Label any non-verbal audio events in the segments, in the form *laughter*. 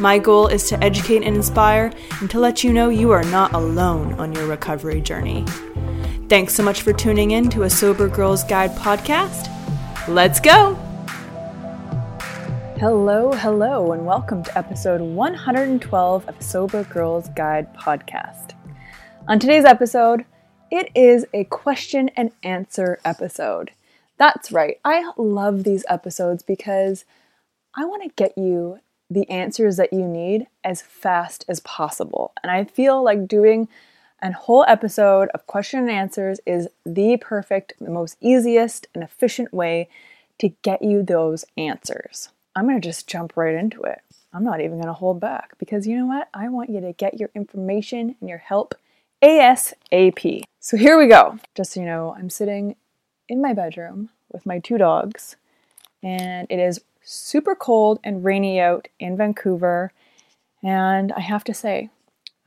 My goal is to educate and inspire and to let you know you are not alone on your recovery journey. Thanks so much for tuning in to a Sober Girls Guide podcast. Let's go! Hello, hello, and welcome to episode 112 of Sober Girls Guide podcast. On today's episode, it is a question and answer episode. That's right, I love these episodes because I want to get you the answers that you need as fast as possible. And I feel like doing a whole episode of question and answers is the perfect, the most easiest and efficient way to get you those answers. I'm going to just jump right into it. I'm not even going to hold back because you know what? I want you to get your information and your help ASAP. So here we go. Just so you know, I'm sitting in my bedroom with my two dogs, and it is super cold and rainy out in Vancouver. And I have to say,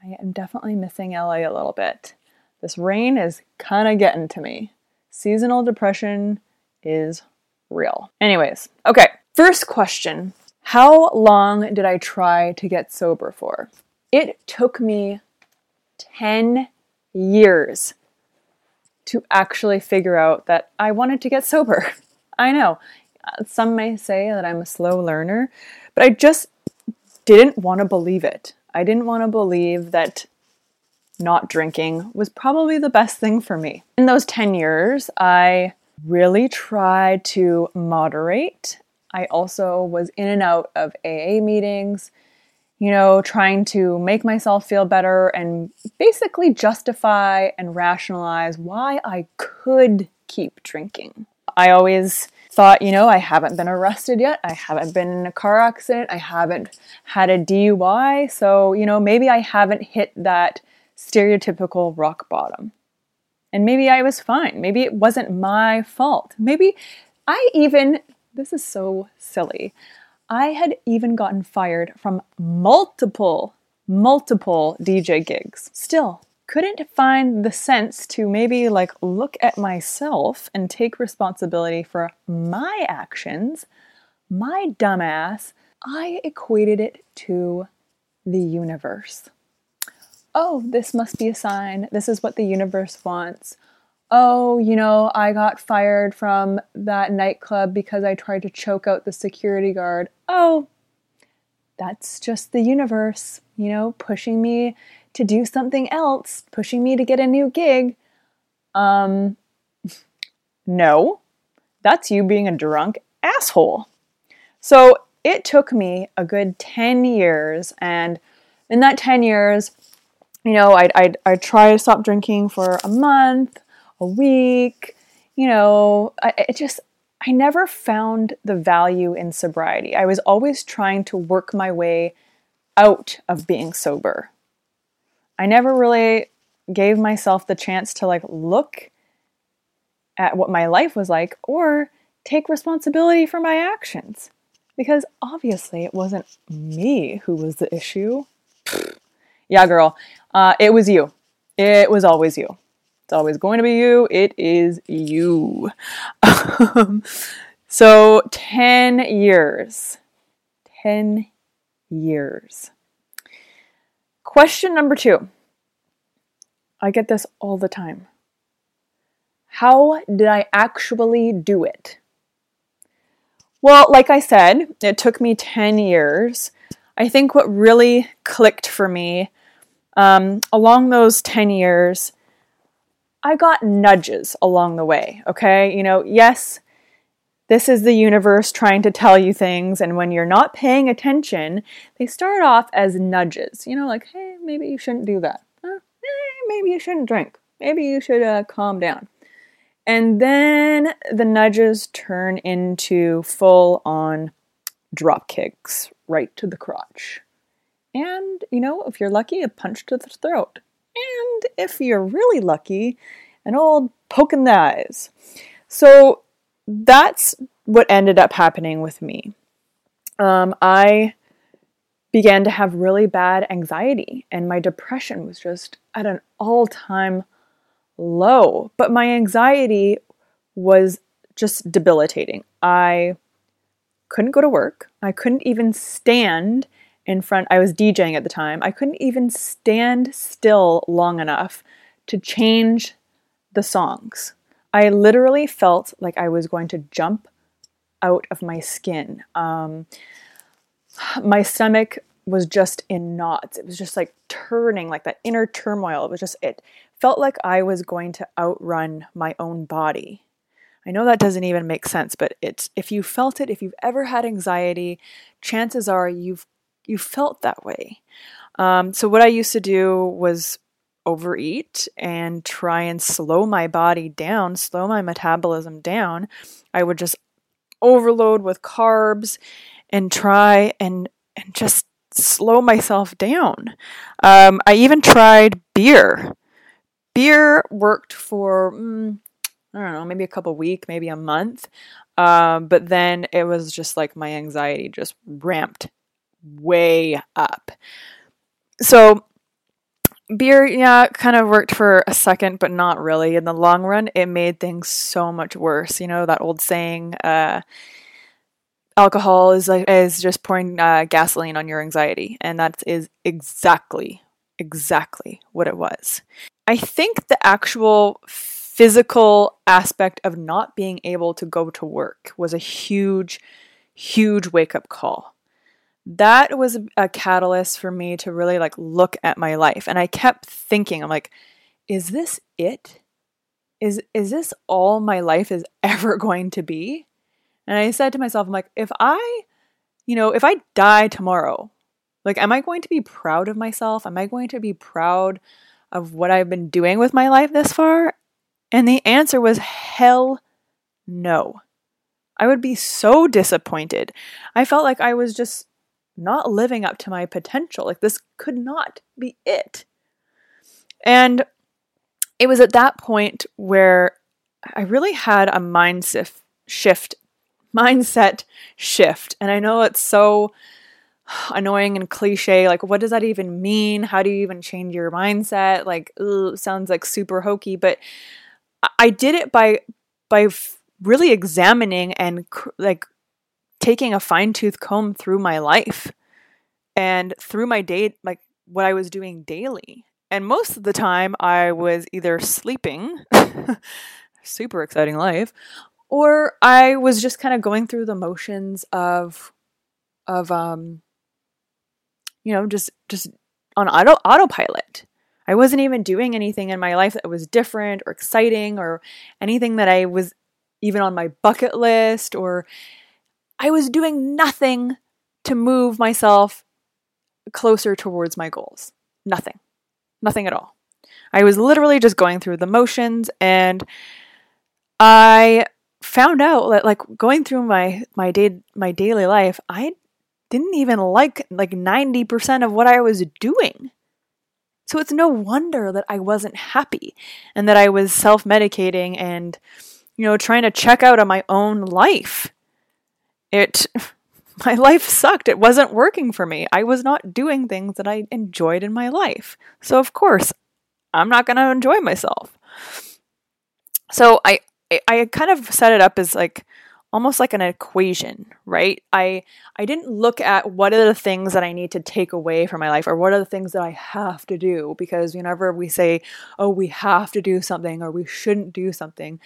I am definitely missing LA a little bit. This rain is kind of getting to me. Seasonal depression is real. Anyways, okay, first question How long did I try to get sober for? It took me 10 years to actually figure out that I wanted to get sober. *laughs* I know some may say that I'm a slow learner, but I just didn't want to believe it. I didn't want to believe that not drinking was probably the best thing for me. In those 10 years, I really tried to moderate. I also was in and out of AA meetings, you know, trying to make myself feel better and basically justify and rationalize why I could keep drinking. I always thought, you know, I haven't been arrested yet. I haven't been in a car accident. I haven't had a DUI. So, you know, maybe I haven't hit that stereotypical rock bottom. And maybe I was fine. Maybe it wasn't my fault. Maybe I even, this is so silly, I had even gotten fired from multiple, multiple DJ gigs. Still, couldn't find the sense to maybe like look at myself and take responsibility for my actions, my dumbass, I equated it to the universe. Oh, this must be a sign. This is what the universe wants. Oh, you know, I got fired from that nightclub because I tried to choke out the security guard. Oh, that's just the universe, you know, pushing me to do something else, pushing me to get a new gig. Um, no, that's you being a drunk asshole. So it took me a good 10 years, and in that 10 years, you know, I'd, I'd, I'd try to stop drinking for a month, a week, you know, I, it just, I never found the value in sobriety. I was always trying to work my way out of being sober. I never really gave myself the chance to like look at what my life was like or take responsibility for my actions. Because obviously it wasn't me who was the issue. yeah, girl, Uh, it was you. It was always you. It's always going to be you. It is you. Um, so, 10 years. 10 years. Question number two. I get this all the time. How did I actually do it? Well, like I said, it took me 10 years. I think what really clicked for me um, along those 10 years, I got nudges along the way. Okay. You know, yes, this is the universe trying to tell you things, and when you're not paying attention, they start off as nudges. You know, like, hey, maybe you shouldn't do that. Huh? Hey, maybe you shouldn't drink. Maybe you should uh, calm down. And then the nudges turn into full on drop kicks right to the crotch. And, you know, if you're lucky, a punch to the throat. And if you're really lucky, an old poke in the eyes. So that's what ended up happening with me. Um, I began to have really bad anxiety, and my depression was just at an all time low. But my anxiety was just debilitating. I couldn't go to work. I couldn't even stand in front. I was DJing at the time. I couldn't even stand still long enough to change the songs. I literally felt like I was going to jump out of my skin. Um, my stomach was just in knots. It was just like turning, like that inner turmoil. It was just, it felt like I was going to outrun my own body. I know that doesn't even make sense, but it's if you felt it, if you've ever had anxiety, chances are you've you felt that way. Um, so what I used to do was overeat and try and slow my body down, slow my metabolism down. I would just overload with carbs and try and and just slow myself down. Um, I even tried beer beer worked for mm, I don't know, maybe a couple week, maybe a month. Um, but then it was just like my anxiety just ramped way up. So beer, yeah, kind of worked for a second, but not really. In the long run, it made things so much worse. You know that old saying, uh, alcohol is like is just pouring uh, gasoline on your anxiety, and that is exactly exactly what it was. I think the actual physical aspect of not being able to go to work was a huge, huge wake up call. That was a catalyst for me to really like look at my life. And I kept thinking, I'm like, is this it? Is is this all my life is *laughs* ever going to be? And I said to myself, I'm like, if I, you know, if I die tomorrow, like, am I going to be proud of myself? Am I going to be proud of what I've been doing with my life this far? And the answer was hell no. I would be so disappointed. I felt like I was just not living up to my potential. Like, this could not be it. And it was at that point where I really had a mindset shift, mindset shift. And I know it's so annoying and cliche. Like, what does that even mean? How do you even change your mindset? Like, ugh, sounds like super hokey. But I did it by by really examining and like taking a fine tooth comb through my life and through my day, like what I was doing daily. And most of the time, I was either sleeping, *laughs* super exciting life, or I was just kind of going through the motions of of um you know, just just on auto autopilot. I wasn't even doing anything in my life that was different or exciting or anything that I was even on my bucket list or I was doing nothing to move myself closer towards my goals. Nothing. Nothing at all. I was literally just going through the motions and I found out that like going through my my day my daily life, I didn't even like like 90% of what I was doing. So it's no wonder that I wasn't happy and that I was self-medicating and you know trying to check out on my own life. It *laughs* my life sucked. It wasn't working for me. I was not doing things that I enjoyed in my life. So, of course, I'm not going to enjoy myself. So, I, I kind of set it up as like almost like an equation, right? I I didn't look at what are the things that I need to take away from my life or what are the things that I have to do because whenever we say, "Oh, we have to do something" or "we shouldn't do something,"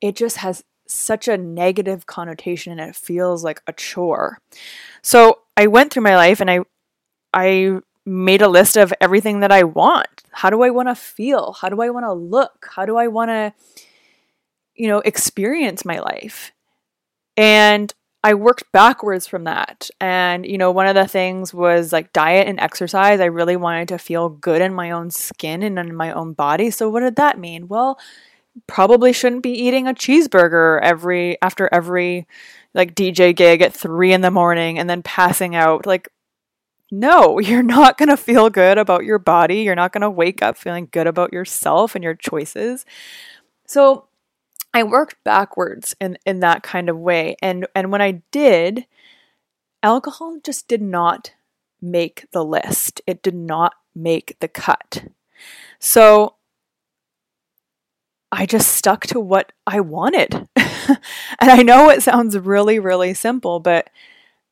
it just has such a negative connotation and it feels like a chore. So, I went through my life and I I made a list of everything that I want. How do I want to feel? How do I want to look? How do I want to you know, experience my life? And I worked backwards from that. And, you know, one of the things was like diet and exercise. I really wanted to feel good in my own skin and in my own body. So, what did that mean? Well, probably shouldn't be eating a cheeseburger every after every like DJ gig at three in the morning and then passing out. Like, no, *laughs* you're not to feel good about your body. You're not to wake up feeling good about yourself and your choices. So, I worked backwards in, in that kind of way. And and when I did, alcohol just did not make the list. It did not make the cut. So I just stuck to what I wanted. *laughs* and I know it sounds really, really simple, but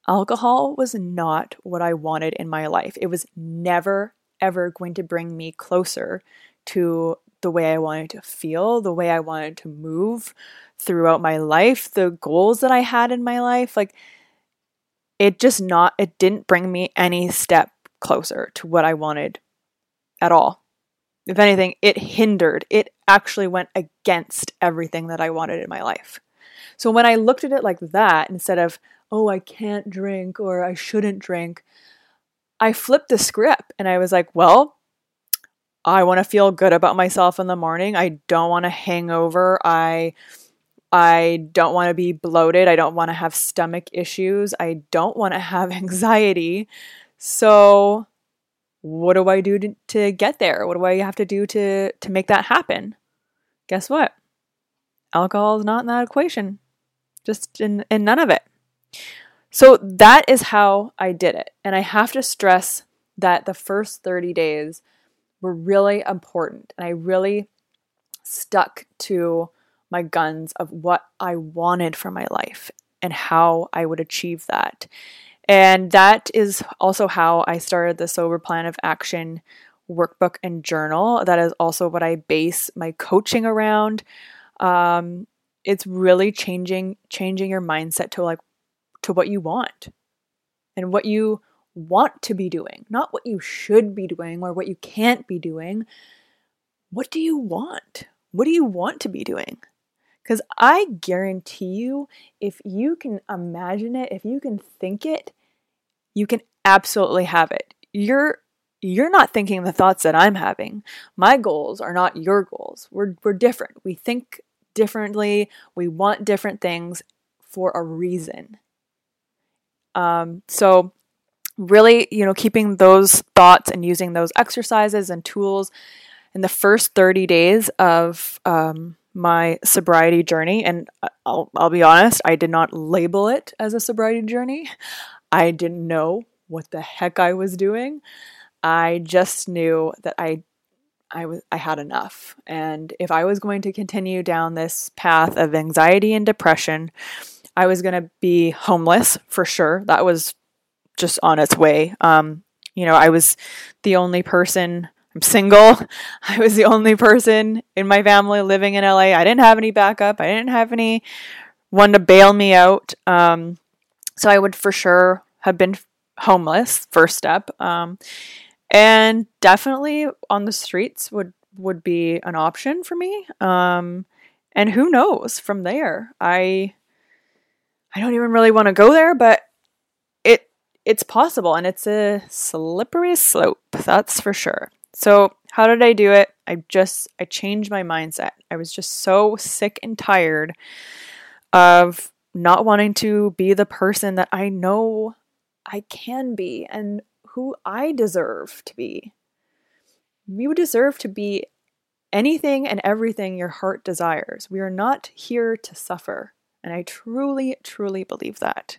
alcohol was not what I wanted in my life. It was never, ever going to bring me closer to the way I wanted to feel, the way I wanted to move throughout my life, the goals that I had in my life. Like, it just not, it didn't bring me any step closer to what I wanted at all. If anything, it hindered, it actually went against everything that I wanted in my life. So when I looked at it like that, instead of, oh, I can't drink or I shouldn't drink, I flipped the script and I was like, well, I want to feel good about myself in the morning. I don't want a hangover. I I don't want to be bloated. I don't want to have stomach issues. I don't want to have *laughs* anxiety. So what do I do to, get there? What do I have to do to to make that happen? Guess what? Alcohol is not in that equation. Just in, in none of it. So that is how I did it. And I have to stress that the first 30 days were really important. And I really stuck to my guns of what I wanted for my life and how I would achieve that. And that is also how I started the Sober Plan of Action workbook and journal. That is also what I base my coaching around. Um, it's really changing changing your mindset to like to what you want and what you want to be doing, not what you should be doing or what you can't be doing. What do you want? What do you want to be doing? Because I guarantee you, if you can imagine it, if you can think it, you can absolutely have it. You're you're not thinking the thoughts that I'm having. My goals are not your goals. We're we're different. We think differently. We want different things for a reason. Um, so really, you know, keeping those thoughts and using those exercises and tools in the first 30 days of um, my sobriety journey. And I'll, I'll be honest, I did not label it as a sobriety journey. I didn't know what the heck I was doing. I just knew that I I was I had enough. And if I was going to continue down this path of anxiety and depression, I was going to be homeless for sure. That was just on its way. Um, you know, I was the only person, I'm single. *laughs* I was the only person in my family living in LA. I didn't have any backup. I didn't have any one to bail me out. Um, so I would for sure have been homeless, first step. Um, and definitely on the streets would would be an option for me. Um, and who knows from there? I I don't even really want to go there, but it it's possible and it's a slippery slope, that's for sure. So, how did I do it? I just I changed my mindset. I was just so sick and tired of not wanting to be the person that I know I can be and who I deserve to be. You deserve to be anything and everything your heart desires. We are not here to suffer. And I truly, truly believe that.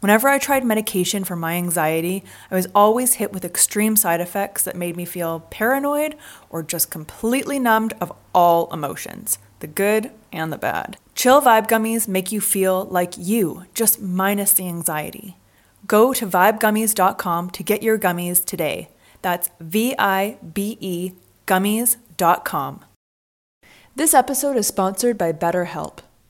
Whenever I tried medication for my anxiety, I was always hit with extreme side effects that made me feel paranoid or just completely numbed of all emotions the good and the bad. Chill Vibe Gummies make you feel like you, just minus the anxiety. Go to vibegummies.com to get your gummies today. That's V I B E gummies.com. This episode is sponsored by BetterHelp.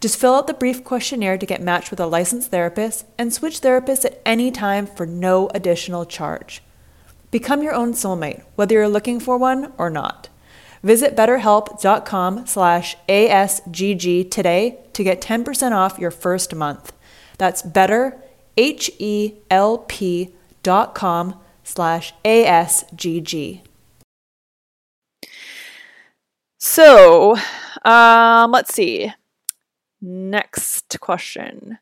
Just fill out the brief questionnaire to get matched with a licensed therapist and switch therapists at any time for no additional charge. Become your own soulmate, whether you're looking for one or not. Visit betterhelp.com slash ASGG today to get 10% off your first month. That's better, H-E-L-P dot com slash ASGG. So, um, let's see. Next question.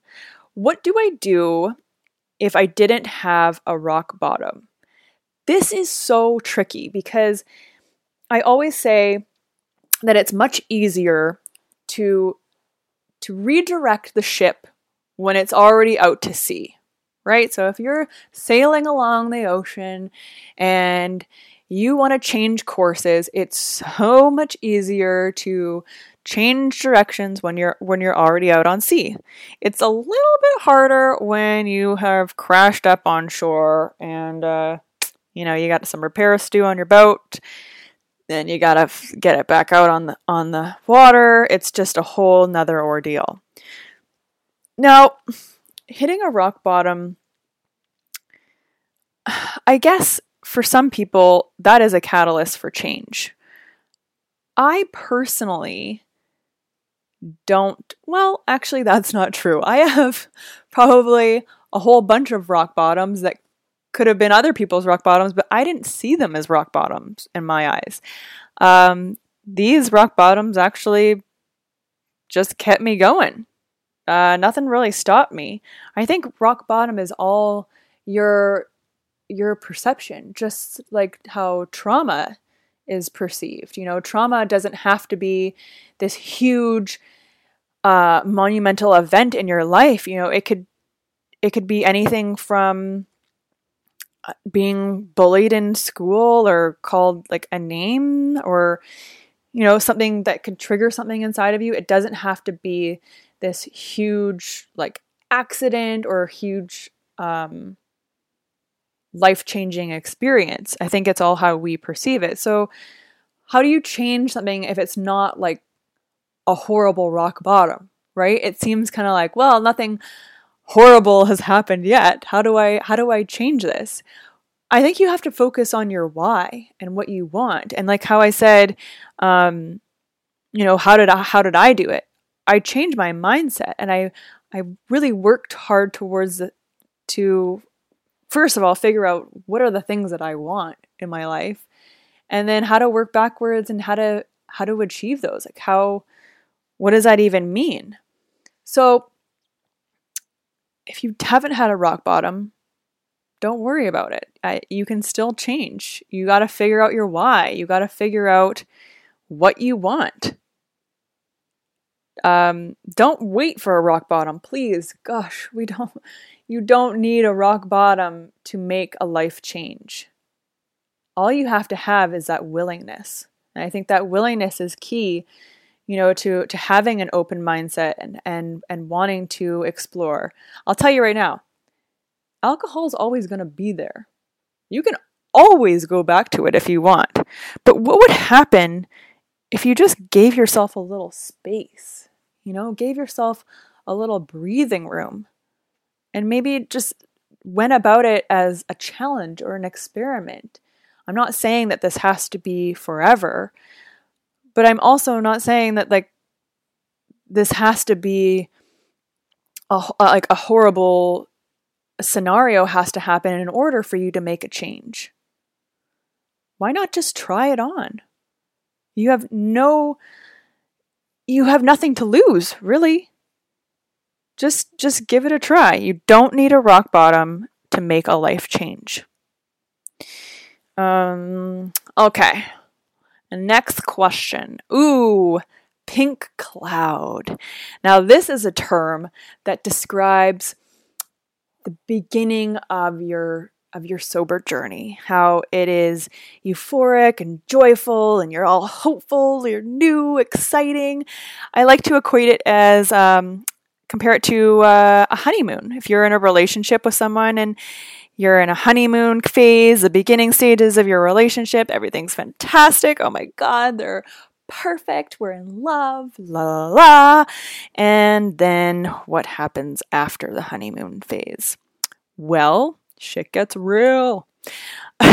What do I do if I didn't have a rock bottom? This is so tricky because I always say that it's much easier to to redirect the ship when it's already out to sea, right? So if you're sailing along the ocean and you want to change courses, it's so much easier to change directions when you're when you're already out on sea. It's a little bit harder when you have crashed up on shore and uh, you know you got some repairs to do on your boat. Then you gotta f- get it back out on the on the water. It's just a whole nother ordeal. Now, hitting a rock bottom, *sighs* I guess for some people that is a catalyst for change. I personally don't. Well, actually, that's not true. I have probably a whole bunch of rock bottoms that could have been other people's rock bottoms, but I didn't see them as rock bottoms in my eyes. Um, these rock bottoms actually just kept me going. Uh, nothing really stopped me. I think rock bottom is all your your perception, just like how trauma is perceived. You know, trauma doesn't have to be this huge uh, monumental event in your life. You know, it could it could be anything from uh, being bullied in school or called like a name or you know something that could trigger something inside of you it doesn't have to be this huge like accident or huge um life-changing experience i think it's all how we perceive it so how do you change something if it's not like a horrible rock bottom, right? It seems kind of like, well, nothing horrible has happened yet. How do I how do I change this? I think you have to focus on your why and what you want. And like how I said, um, you know, how did I how did I do it? I changed my mindset and I I really worked hard towards to first of all figure out what are the things that I want in my life and then how to work backwards and how to how to achieve those. Like how what does that even mean? So, if you haven't had a rock bottom, don't worry about it. I, you can still change. You got to figure out your why. You got to figure out what you want. Um, don't wait for a rock bottom, please. Gosh, we don't. you don't need a rock bottom to make a life change. All you have to have is that willingness. And I think that willingness is key, you know, to to having an open mindset and and and wanting to explore. I'll tell you right now, alcohol is always going to be there. You can always go back to it if you want. But what would happen if you just gave yourself a little space? You know, gave yourself a little breathing room and maybe just went about it as a challenge or an experiment. I'm not saying that this has to be forever, but I'm also not saying that like this has to be a, like a horrible scenario has to happen in order for you to make a change. Why not just try it on? You have no you have nothing to lose, really just just give it a try. You don't need a rock bottom to make a life change. Um okay. Next question. Ooh, pink cloud. Now this is a term that describes the beginning of your of your sober journey, how it is euphoric and joyful, and you're all hopeful, you're new, exciting. I like to equate it as um, compare it to uh, a honeymoon. If you're in a relationship with someone and you're in a honeymoon phase, the beginning stages of your relationship, everything's fantastic. Oh my God, they're perfect. We're in love, la la la. And then what happens after the honeymoon phase? Well, shit gets real. *laughs*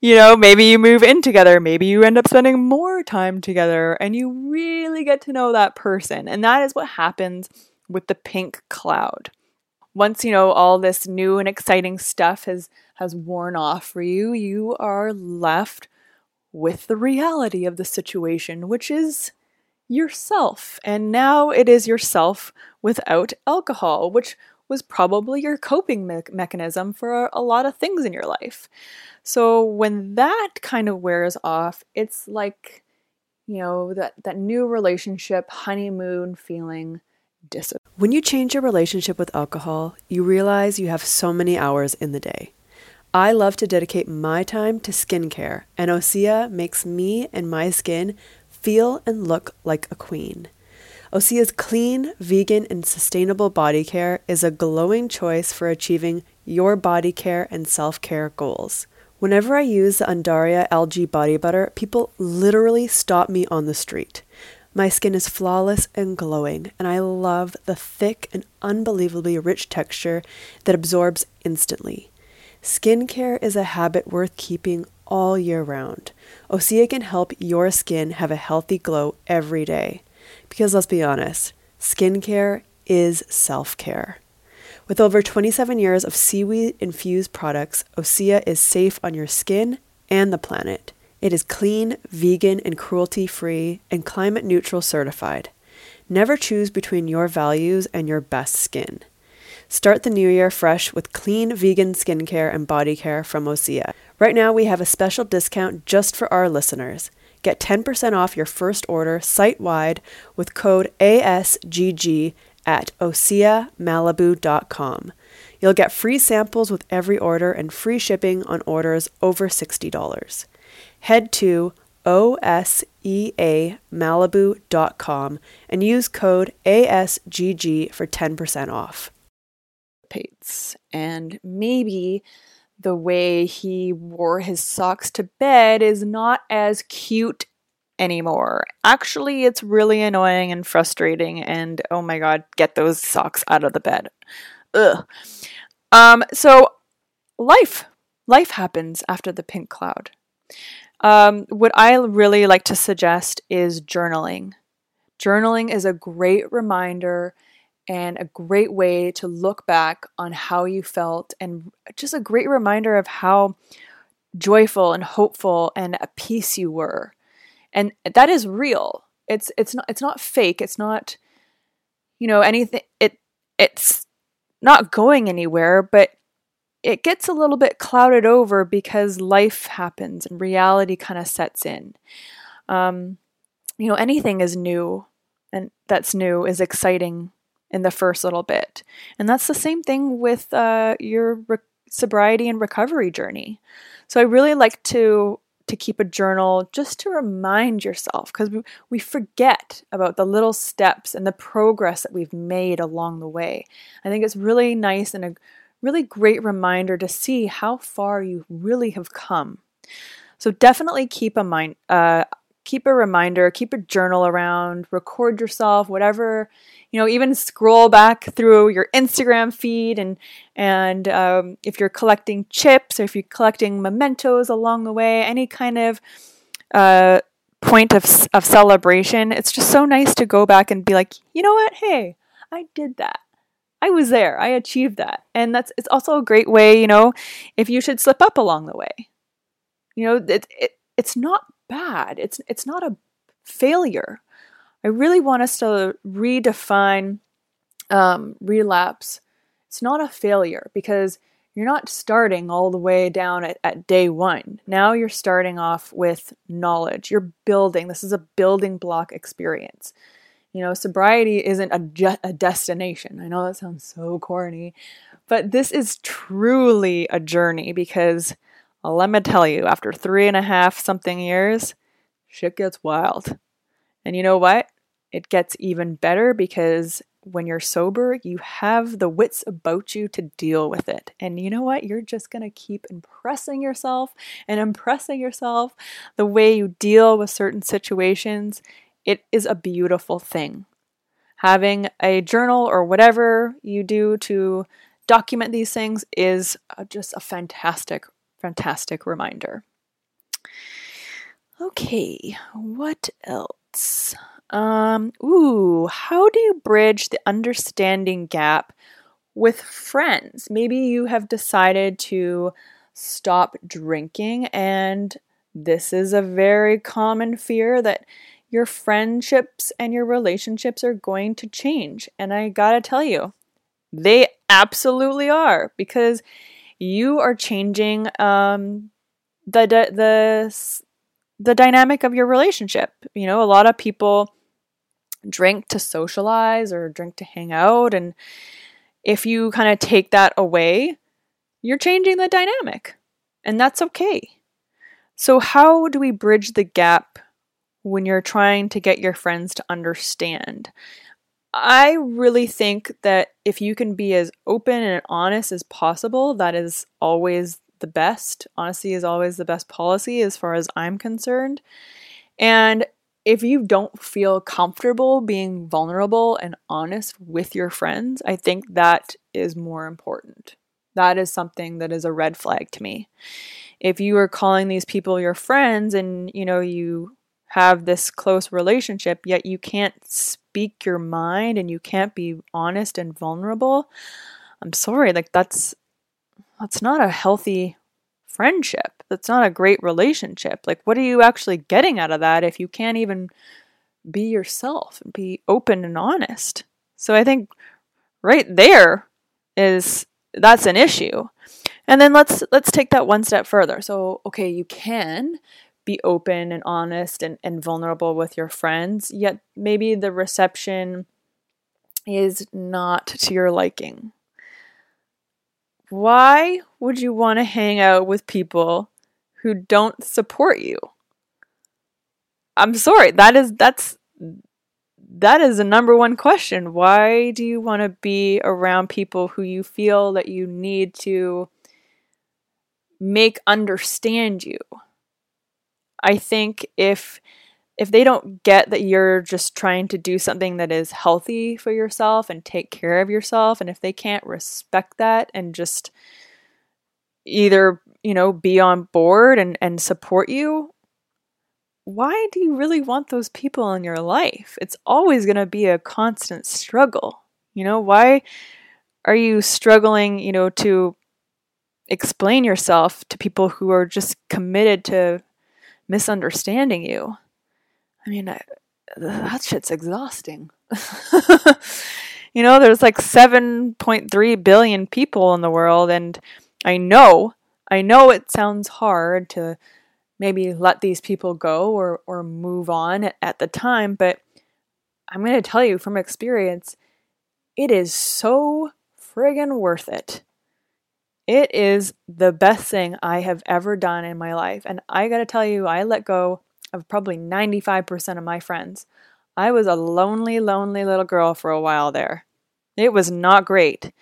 you know, maybe you move in together, maybe you end up spending more time together, and you really get to know that person. And that is what happens with the pink cloud. Once you know all this new and exciting stuff has has worn off for you, you are left with the reality of the situation, which is yourself. And now it is yourself without alcohol, which was probably your coping me- mechanism for a lot of things in your life. So when that kind of wears off, it's like, you know, that, that new relationship, honeymoon feeling disappears. When you change your relationship with alcohol, you realize you have so many hours in the day. I love to dedicate my time to skincare, and Osea makes me and my skin feel and look like a queen. Osea's clean, vegan, and sustainable body care is a glowing choice for achieving your body care and self care goals. Whenever I use the Undaria algae body butter, people literally stop me on the street. My skin is flawless and glowing, and I love the thick and unbelievably rich texture that absorbs instantly. Skincare is a habit worth keeping all year round. Osea can help your skin have a healthy glow every day. Because let's be honest, skincare is self care. With over 27 years of seaweed infused products, Osea is safe on your skin and the planet. It is clean, vegan, and cruelty free, and climate neutral certified. Never choose between your values and your best skin. Start the new year fresh with clean vegan skincare and body care from Osea. Right now, we have a special discount just for our listeners. Get 10% off your first order site wide with code ASGG at OseaMalibu.com. You'll get free samples with every order and free shipping on orders over $60. Head to OSEAMalibu.com and use code ASGG for 10% off. Pates. And maybe the way he wore his socks to bed is not as cute anymore. Actually, it's really annoying and frustrating and oh my god, get those socks out of the bed. Ugh. Um so life life happens after the pink cloud. Um, what I really like to suggest is journaling. Journaling is a great reminder and a great way to look back on how you felt and just a great reminder of how joyful and hopeful and at peace you were. And that is real. It's it's not it's not fake. It's not you know anything it it's not going anywhere, but it gets a little bit clouded over because life happens and reality kind of sets in. Um, you know, anything is new and that's new is exciting in the first little bit. And that's the same thing with uh, your re- sobriety and recovery journey. So I really like to to keep a journal just to remind yourself because we, we forget about the little steps and the progress that we've made along the way. I think it's really nice and a really great reminder to see how far you really have come. So definitely keep a mind, uh, keep a reminder, keep a journal around, record yourself, whatever you know, even scroll back through your Instagram feed and and um, if you're collecting chips or if you're collecting mementos along the way, any kind of uh, point of of celebration, it's just so nice to go back and be like, you know what, hey, I did that. I was there. I achieved that. And that's it's also a great way, you know, if you should slip up along the way. You know, it, it it's not bad. It's it's not a failure. I really want us to redefine um, relapse. It's not a failure because you're not starting all the way down at, at day one. Now you're starting off with knowledge. You're building. This is a building block experience. You know, sobriety isn't a, je- a destination. I know that sounds so corny, but this is truly a journey because uh, let me tell you, after three and a half something years, shit gets wild. And you know what? It gets even better because when you're sober, you have the wits about you to deal with it. And you know what? You're just going to keep impressing yourself and impressing yourself the way you deal with certain situations. It is a beautiful thing. Having a journal or whatever you do to document these things is just a fantastic, fantastic reminder. Okay, what else? Um, ooh, how do you bridge the understanding gap with friends? Maybe you have decided to stop drinking, and this is a very common fear that your friendships and your relationships are going to change. And I gotta tell you, they absolutely are because you are changing um, the the the dynamic of your relationship. You know, a lot of people drink to socialize or drink to hang out. And if you kind of take that away, you're changing the dynamic. And that's okay. So, how do we bridge the gap when you're trying to get your friends to understand? I really think that if you can be as open and honest as possible, that is always the best. Honesty is always the best policy as far as I'm concerned. And if you don't feel comfortable being vulnerable and honest with your friends, I think that is more important. That is something that is a red flag to me. If you are calling these people your friends and you know you have this close relationship yet you can't speak your mind and you can't be honest and vulnerable, I'm sorry, like that's that's not a healthy friendship. That's not a great relationship. Like, what are you actually getting out of that if you can't even be yourself and be open and honest? So I think right there is that's an issue. And then let's let's take that one step further. So, okay, you can be open and honest and, and vulnerable with your friends, yet maybe the reception is not to your liking why would you want to hang out with people who don't support you? I'm sorry, that is that's that is the number one question. Why do you want to be around people who you feel that you need to make understand you? I think if if they don't get that you're just trying to do something that is healthy for yourself and take care of yourself and if they can't respect that and just either you know be on board and and support you why do you really want those people in your life? It's always going to be a constant struggle you know? Why are you struggling you know to explain yourself to people who are just committed to misunderstanding you I mean, I, that shit's exhausting. *laughs* you know, there's like 7.3 billion people in the world, and I know, I know it sounds hard to maybe let these people go or, or move on at, the time, but I'm going to tell you from experience, it is so friggin' worth it. It is the best thing I have ever done in my life. And I gotta tell you, I let go of probably 95% of my friends. I was a lonely, lonely little girl for a while there. It was not great.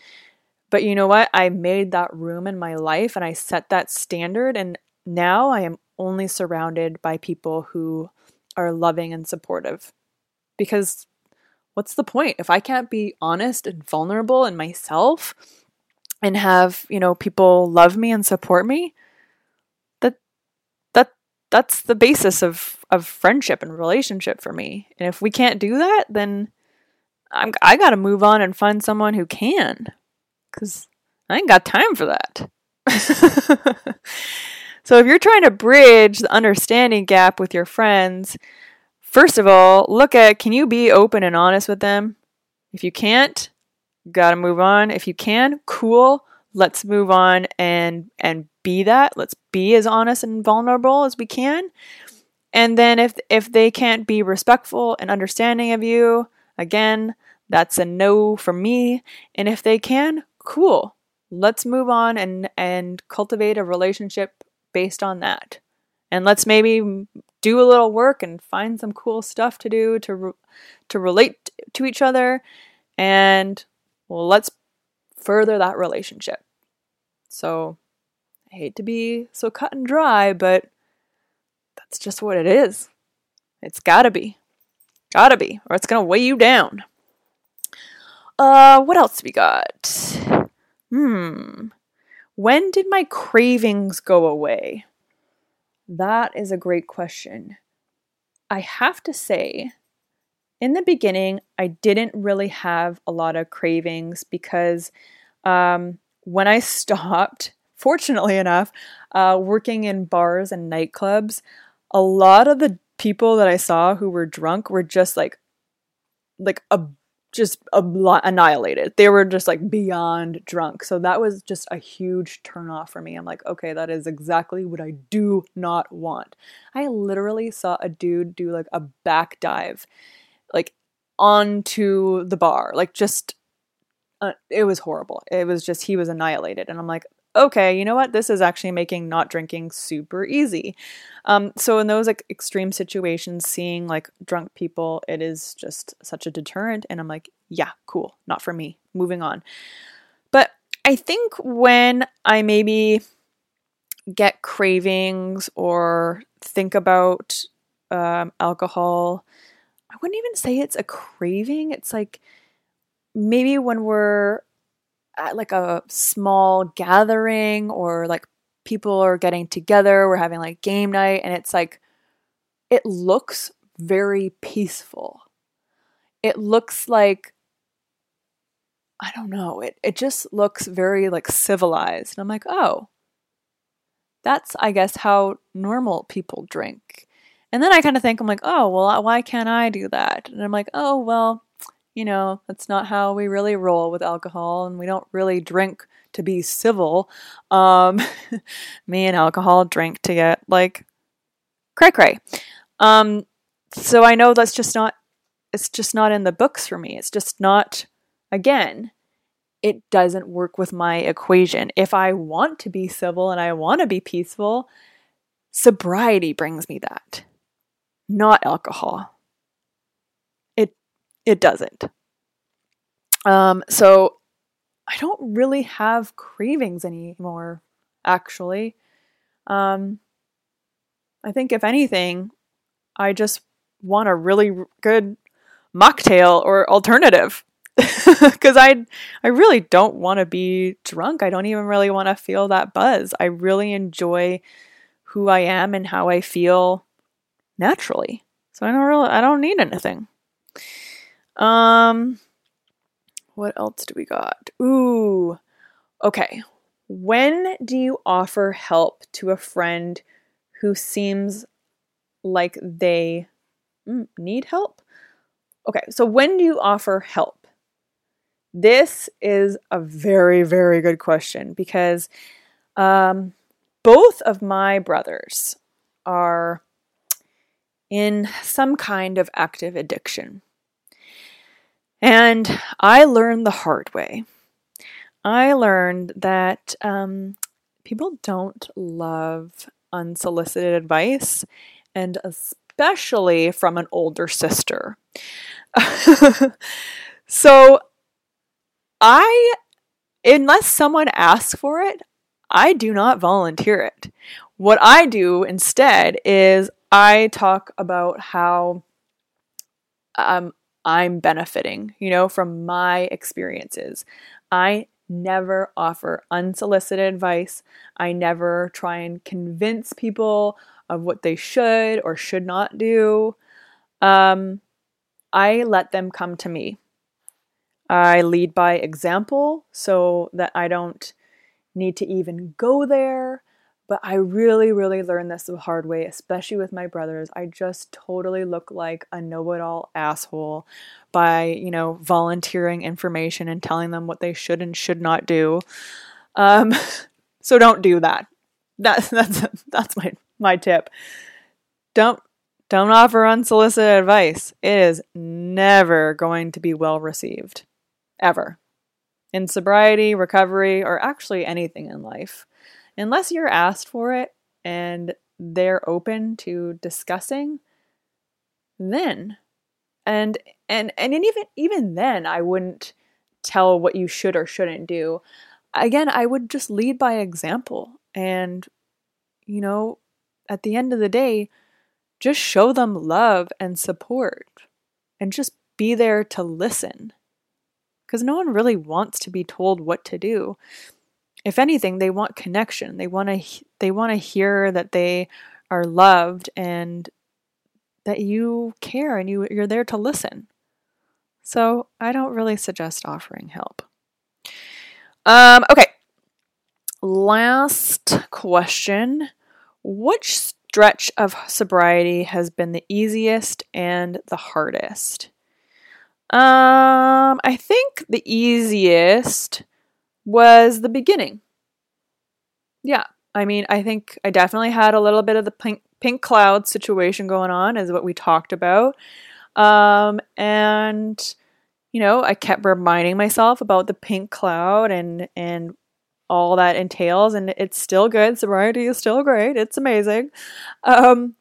But you know what? I made that room in my life and I set that standard. And now I am only surrounded by people who are loving and supportive. Because what's the point? If I can't be honest and vulnerable in myself and have, you know, people love me and support me, that that that's the basis of of friendship and relationship for me. And if we can't do that, then I'm I got to move on and find someone who can cuz I ain't got time for that. *laughs* so if you're trying to bridge the understanding gap with your friends, First of all, look at can you be open and honest with them? If you can't, got to move on. If you can, cool. Let's move on and and be that. Let's be as honest and vulnerable as we can. And then if if they can't be respectful and understanding of you, again, that's a no from me. And if they can, cool. Let's move on and and cultivate a relationship based on that. And let's maybe do a little work and find some cool stuff to do to re- to relate to each other and well let's further that relationship. So i hate to be so cut and dry but that's just what it is. It's gotta be. Gotta be or it's gonna weigh you down. Uh what else we got? Hmm. When did my cravings go away? That is a great question. I have to say, in the beginning, I didn't really have a lot of cravings because um, when I *laughs* stopped, fortunately enough, uh, working in bars and nightclubs, a lot of the people that I saw who were drunk were just like, like a just annihilated. They were just like beyond drunk. So that was just a huge turnoff for me. I'm like, okay, that is exactly what I do not want. I literally saw a dude do like a back dive, onto the bar, like just. Uh, it was horrible. It was just he was annihilated, and I'm like, okay, you know what? This is actually making not drinking super easy. Um, so in those like extreme situations, seeing like drunk people, it is just such a deterrent. And I'm like, yeah, cool, not for me. Moving on. But I think when I maybe get cravings or think about um, alcohol, I wouldn't even say it's a craving. It's like maybe when we're at like a small gathering or like people are getting together, we're having like game night, and it's like, it looks very peaceful. It looks like, I don't know, it, it just looks very like civilized. And I'm like, oh, that's, I guess, how normal people drink. And then I kind of think, I'm like, oh, well, why can't I do that? And I'm like, oh, well, you know, that's not how we really roll with alcohol, and we don't really drink to be civil. Um, *laughs* me and alcohol drink to get like cray cray. Um, so I know that's just not, it's just not in the books for me. It's just not, again, it doesn't work with my equation. If I want to be civil and I want to be peaceful, sobriety brings me that, not alcohol. It it doesn't. Um, so I don't really have cravings anymore, actually. Um, I think, if anything, I just want a really good mocktail or alternative *laughs* because I I really don't want to be drunk. I don't even really want to feel that buzz. I really enjoy who I am and how I feel naturally. So I don't really I don't need anything. Um, what else do we got? Ooh, okay. When do you offer help to a friend who seems like they mm, need help? Okay, so when do you offer help? This is a very, very good question because um, both of my brothers are in some kind of active addiction. And I learned the hard way. I learned that um, people don't love unsolicited advice, and especially from an older sister. *laughs* so, I, unless someone asks for it, I do not volunteer it. What I do instead is I talk about how um, I'm benefiting, you know, from my experiences. I never offer unsolicited advice. I never try and convince people of what they should or should not do. Um, I let them come to me. I lead by example so that I don't need to even go there. But I really, really learned this the hard way, especially with my brothers. I just totally look like a know it all asshole by, you know, volunteering information and telling them what they should and should not do. Um, *laughs* so don't do that. That, *laughs* that's that's my my tip. Don't don't offer unsolicited advice. It is never going to be well received. Ever. In sobriety, recovery, or actually anything in life unless you're asked for it and they're open to discussing, then and and and even even then I wouldn't tell what you should or shouldn't do. Again, I would just lead by example and you know, at the end of the day, just show them love and support and just be there to listen. Because no one really wants to be told what to do if anything they want connection. They want to they want to hear that they are loved and that you care and you you're there to listen. So i don't really suggest offering help. Um okay. Last question. Which stretch of sobriety has been the easiest and the hardest? Um i think the easiest was the beginning. Yeah, I mean, I think I definitely had a little bit of the pink pink cloud situation going on, is what we talked about. Um, and you know, I kept reminding myself about the pink cloud and and all that entails, and it's still good. Sobriety is still great. It's amazing. Um,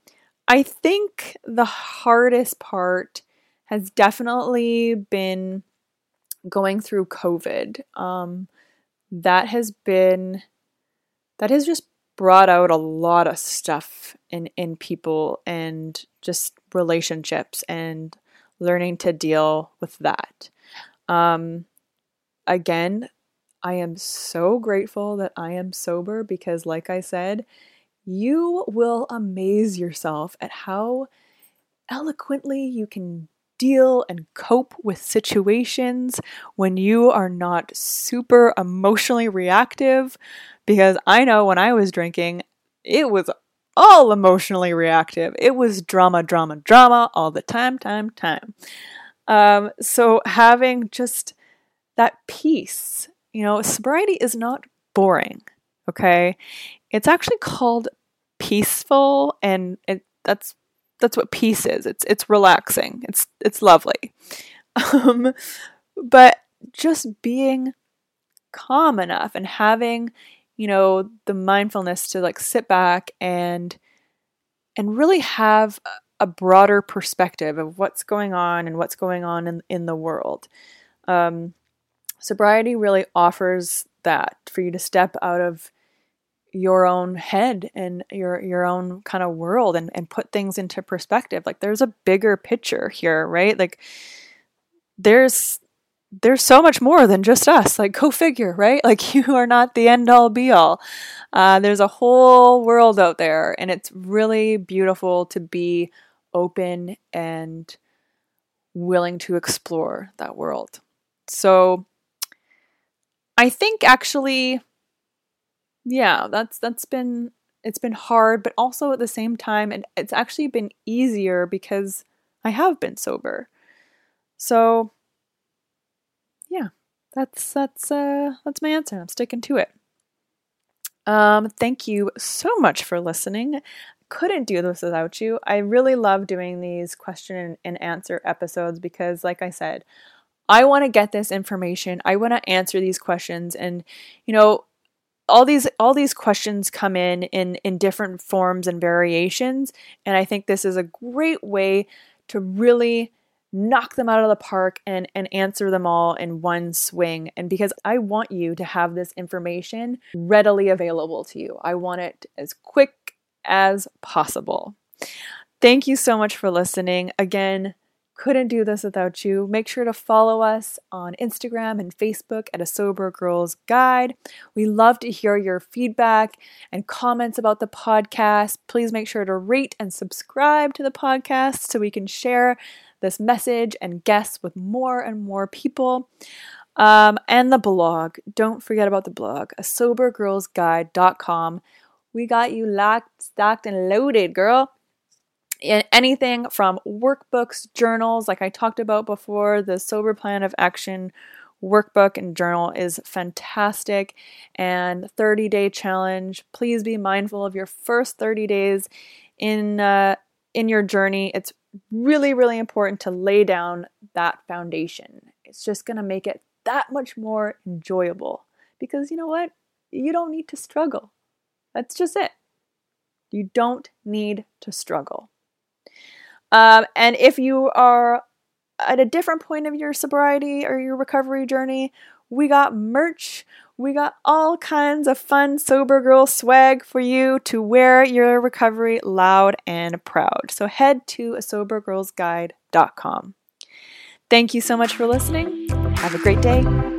I think the hardest part has definitely been going through COVID. Um, that has been that has just brought out a lot of stuff in in people and just relationships and learning to deal with that. Um, again, I am so grateful that I am sober because, like I said, you will amaze yourself at how eloquently you can deal and cope with situations when you are not super emotionally reactive. Because I know when I was drinking, it was all emotionally reactive. It was drama, drama, drama all the time, time, time. Um, so having just that peace, you know, sobriety is not boring, okay? It's actually called peaceful, and it, that's that's what peace is. It's it's relaxing. It's it's lovely. Um, but just being calm enough and having, you know, the mindfulness to like sit back and and really have a broader perspective of what's going on and what's going on in, in the world. Um, sobriety really offers that for you to step out of your own head and your your own kind of world and, and put things into perspective. Like there's a bigger picture here right? Like there's there's so much more than just us. Like go figure right? *laughs* Like you are not the end all be all. Uh, there's a whole world out there and it's really beautiful to be open and willing to explore that world. So i think actually yeah, that's that's been it's been hard, but also at the same time, and it's actually been easier because I have been sober. So yeah, that's that's uh that's my answer. I'm sticking to it. Um, thank you so much for listening. Couldn't do this without you. I really love doing these question and answer episodes because, like I said, I want to get this information. I want to answer these questions and you know all these all these questions come in in in different forms and variations and I think this is a great way to really knock them out of the park and and answer them all in one swing and because I want you to have this information readily available to you. I want it as quick as possible. Thank you so much for listening. Again, couldn't do this without you. Make sure to follow us on Instagram and Facebook at A Sober Girls Guide. We love to hear your feedback and comments about the podcast. Please make sure to rate and subscribe to the podcast so we can share this message and guests with more and more people. Um, and the blog. Don't forget about the blog, a sobergirlsguide.com. We got you locked, stocked, and loaded, girl anything from workbooks, journals, like I talked about before, the Sober Plan of Action workbook and journal is fantastic. And 30 day challenge please be mindful of your first 30 days in uh, in your journey. It's really really important to lay down that foundation. It's just going to make it that much more enjoyable because you know what? You don't need to struggle. That's just it. You don't need to struggle um, and if you are at a different point of your sobriety or your recovery journey, we got merch. We got all kinds of fun sober girl swag for you to wear your recovery loud and proud. So head to sobergirlsguide.com. Thank you so much for listening. Have a great day.